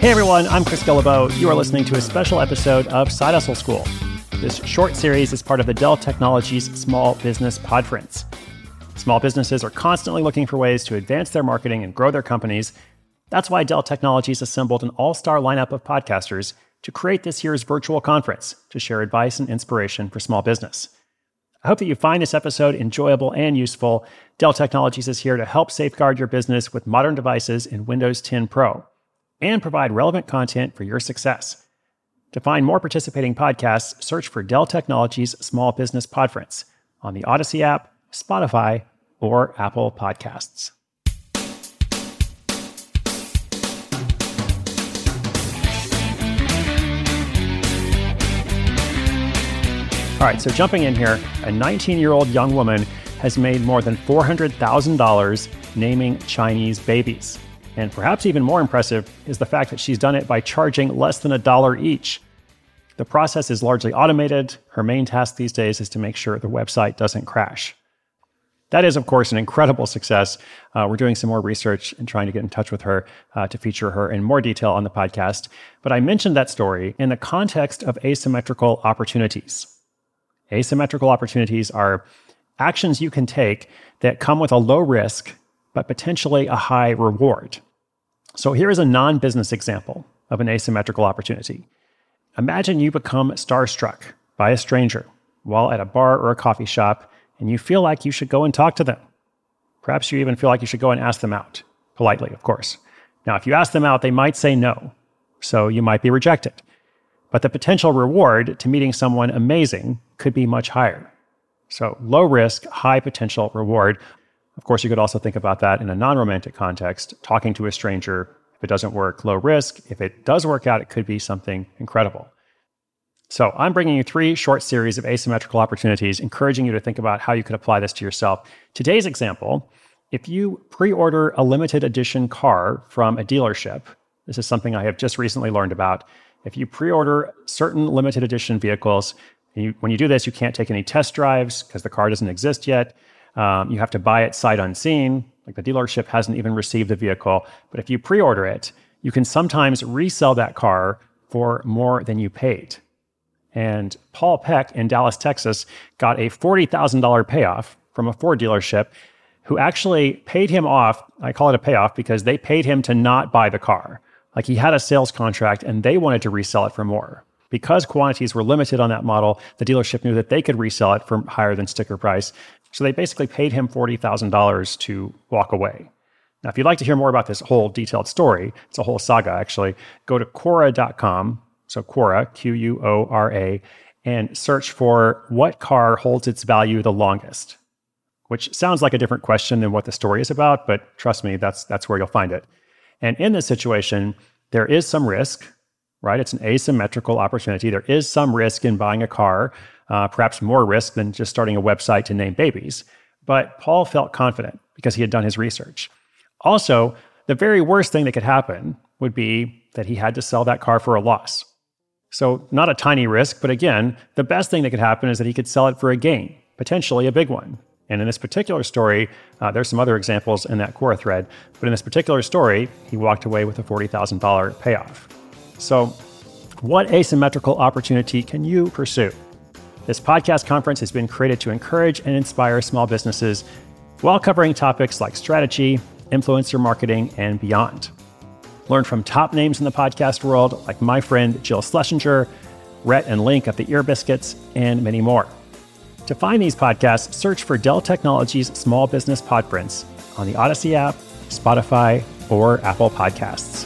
Hey everyone, I'm Chris Guillebeau. You are listening to a special episode of Side Hustle School. This short series is part of the Dell Technologies Small Business Podference. Small businesses are constantly looking for ways to advance their marketing and grow their companies. That's why Dell Technologies assembled an all star lineup of podcasters to create this year's virtual conference to share advice and inspiration for small business. I hope that you find this episode enjoyable and useful. Dell Technologies is here to help safeguard your business with modern devices in Windows 10 Pro and provide relevant content for your success. To find more participating podcasts, search for Dell Technologies Small Business Podference on the Odyssey app, Spotify, or Apple Podcasts. All right, so jumping in here, a 19 year old young woman has made more than $400,000 naming Chinese babies. And perhaps even more impressive is the fact that she's done it by charging less than a dollar each. The process is largely automated. Her main task these days is to make sure the website doesn't crash. That is, of course, an incredible success. Uh, we're doing some more research and trying to get in touch with her uh, to feature her in more detail on the podcast. But I mentioned that story in the context of asymmetrical opportunities. Asymmetrical opportunities are actions you can take that come with a low risk, but potentially a high reward. So here is a non business example of an asymmetrical opportunity. Imagine you become starstruck by a stranger while at a bar or a coffee shop, and you feel like you should go and talk to them. Perhaps you even feel like you should go and ask them out, politely, of course. Now, if you ask them out, they might say no, so you might be rejected. But the potential reward to meeting someone amazing could be much higher. So, low risk, high potential reward. Of course, you could also think about that in a non romantic context, talking to a stranger. If it doesn't work, low risk. If it does work out, it could be something incredible. So, I'm bringing you three short series of asymmetrical opportunities, encouraging you to think about how you could apply this to yourself. Today's example if you pre order a limited edition car from a dealership, this is something I have just recently learned about. If you pre order certain limited edition vehicles, you, when you do this, you can't take any test drives because the car doesn't exist yet. Um, you have to buy it sight unseen, like the dealership hasn't even received the vehicle. But if you pre order it, you can sometimes resell that car for more than you paid. And Paul Peck in Dallas, Texas, got a $40,000 payoff from a Ford dealership who actually paid him off. I call it a payoff because they paid him to not buy the car. Like he had a sales contract and they wanted to resell it for more. Because quantities were limited on that model, the dealership knew that they could resell it for higher than sticker price. So they basically paid him $40,000 to walk away. Now, if you'd like to hear more about this whole detailed story, it's a whole saga actually, go to Quora.com, so Quora, Q U O R A, and search for what car holds its value the longest, which sounds like a different question than what the story is about, but trust me, that's, that's where you'll find it. And in this situation, there is some risk, right? It's an asymmetrical opportunity. There is some risk in buying a car, uh, perhaps more risk than just starting a website to name babies. But Paul felt confident because he had done his research. Also, the very worst thing that could happen would be that he had to sell that car for a loss. So, not a tiny risk, but again, the best thing that could happen is that he could sell it for a gain, potentially a big one. And in this particular story, uh, there's some other examples in that Quora thread, but in this particular story, he walked away with a $40,000 payoff. So, what asymmetrical opportunity can you pursue? This podcast conference has been created to encourage and inspire small businesses while covering topics like strategy, influencer marketing, and beyond. Learn from top names in the podcast world like my friend Jill Schlesinger, Rhett and Link at the Ear Biscuits, and many more. To find these podcasts, search for Dell Technologies Small Business Podference on the Odyssey app, Spotify, or Apple Podcasts.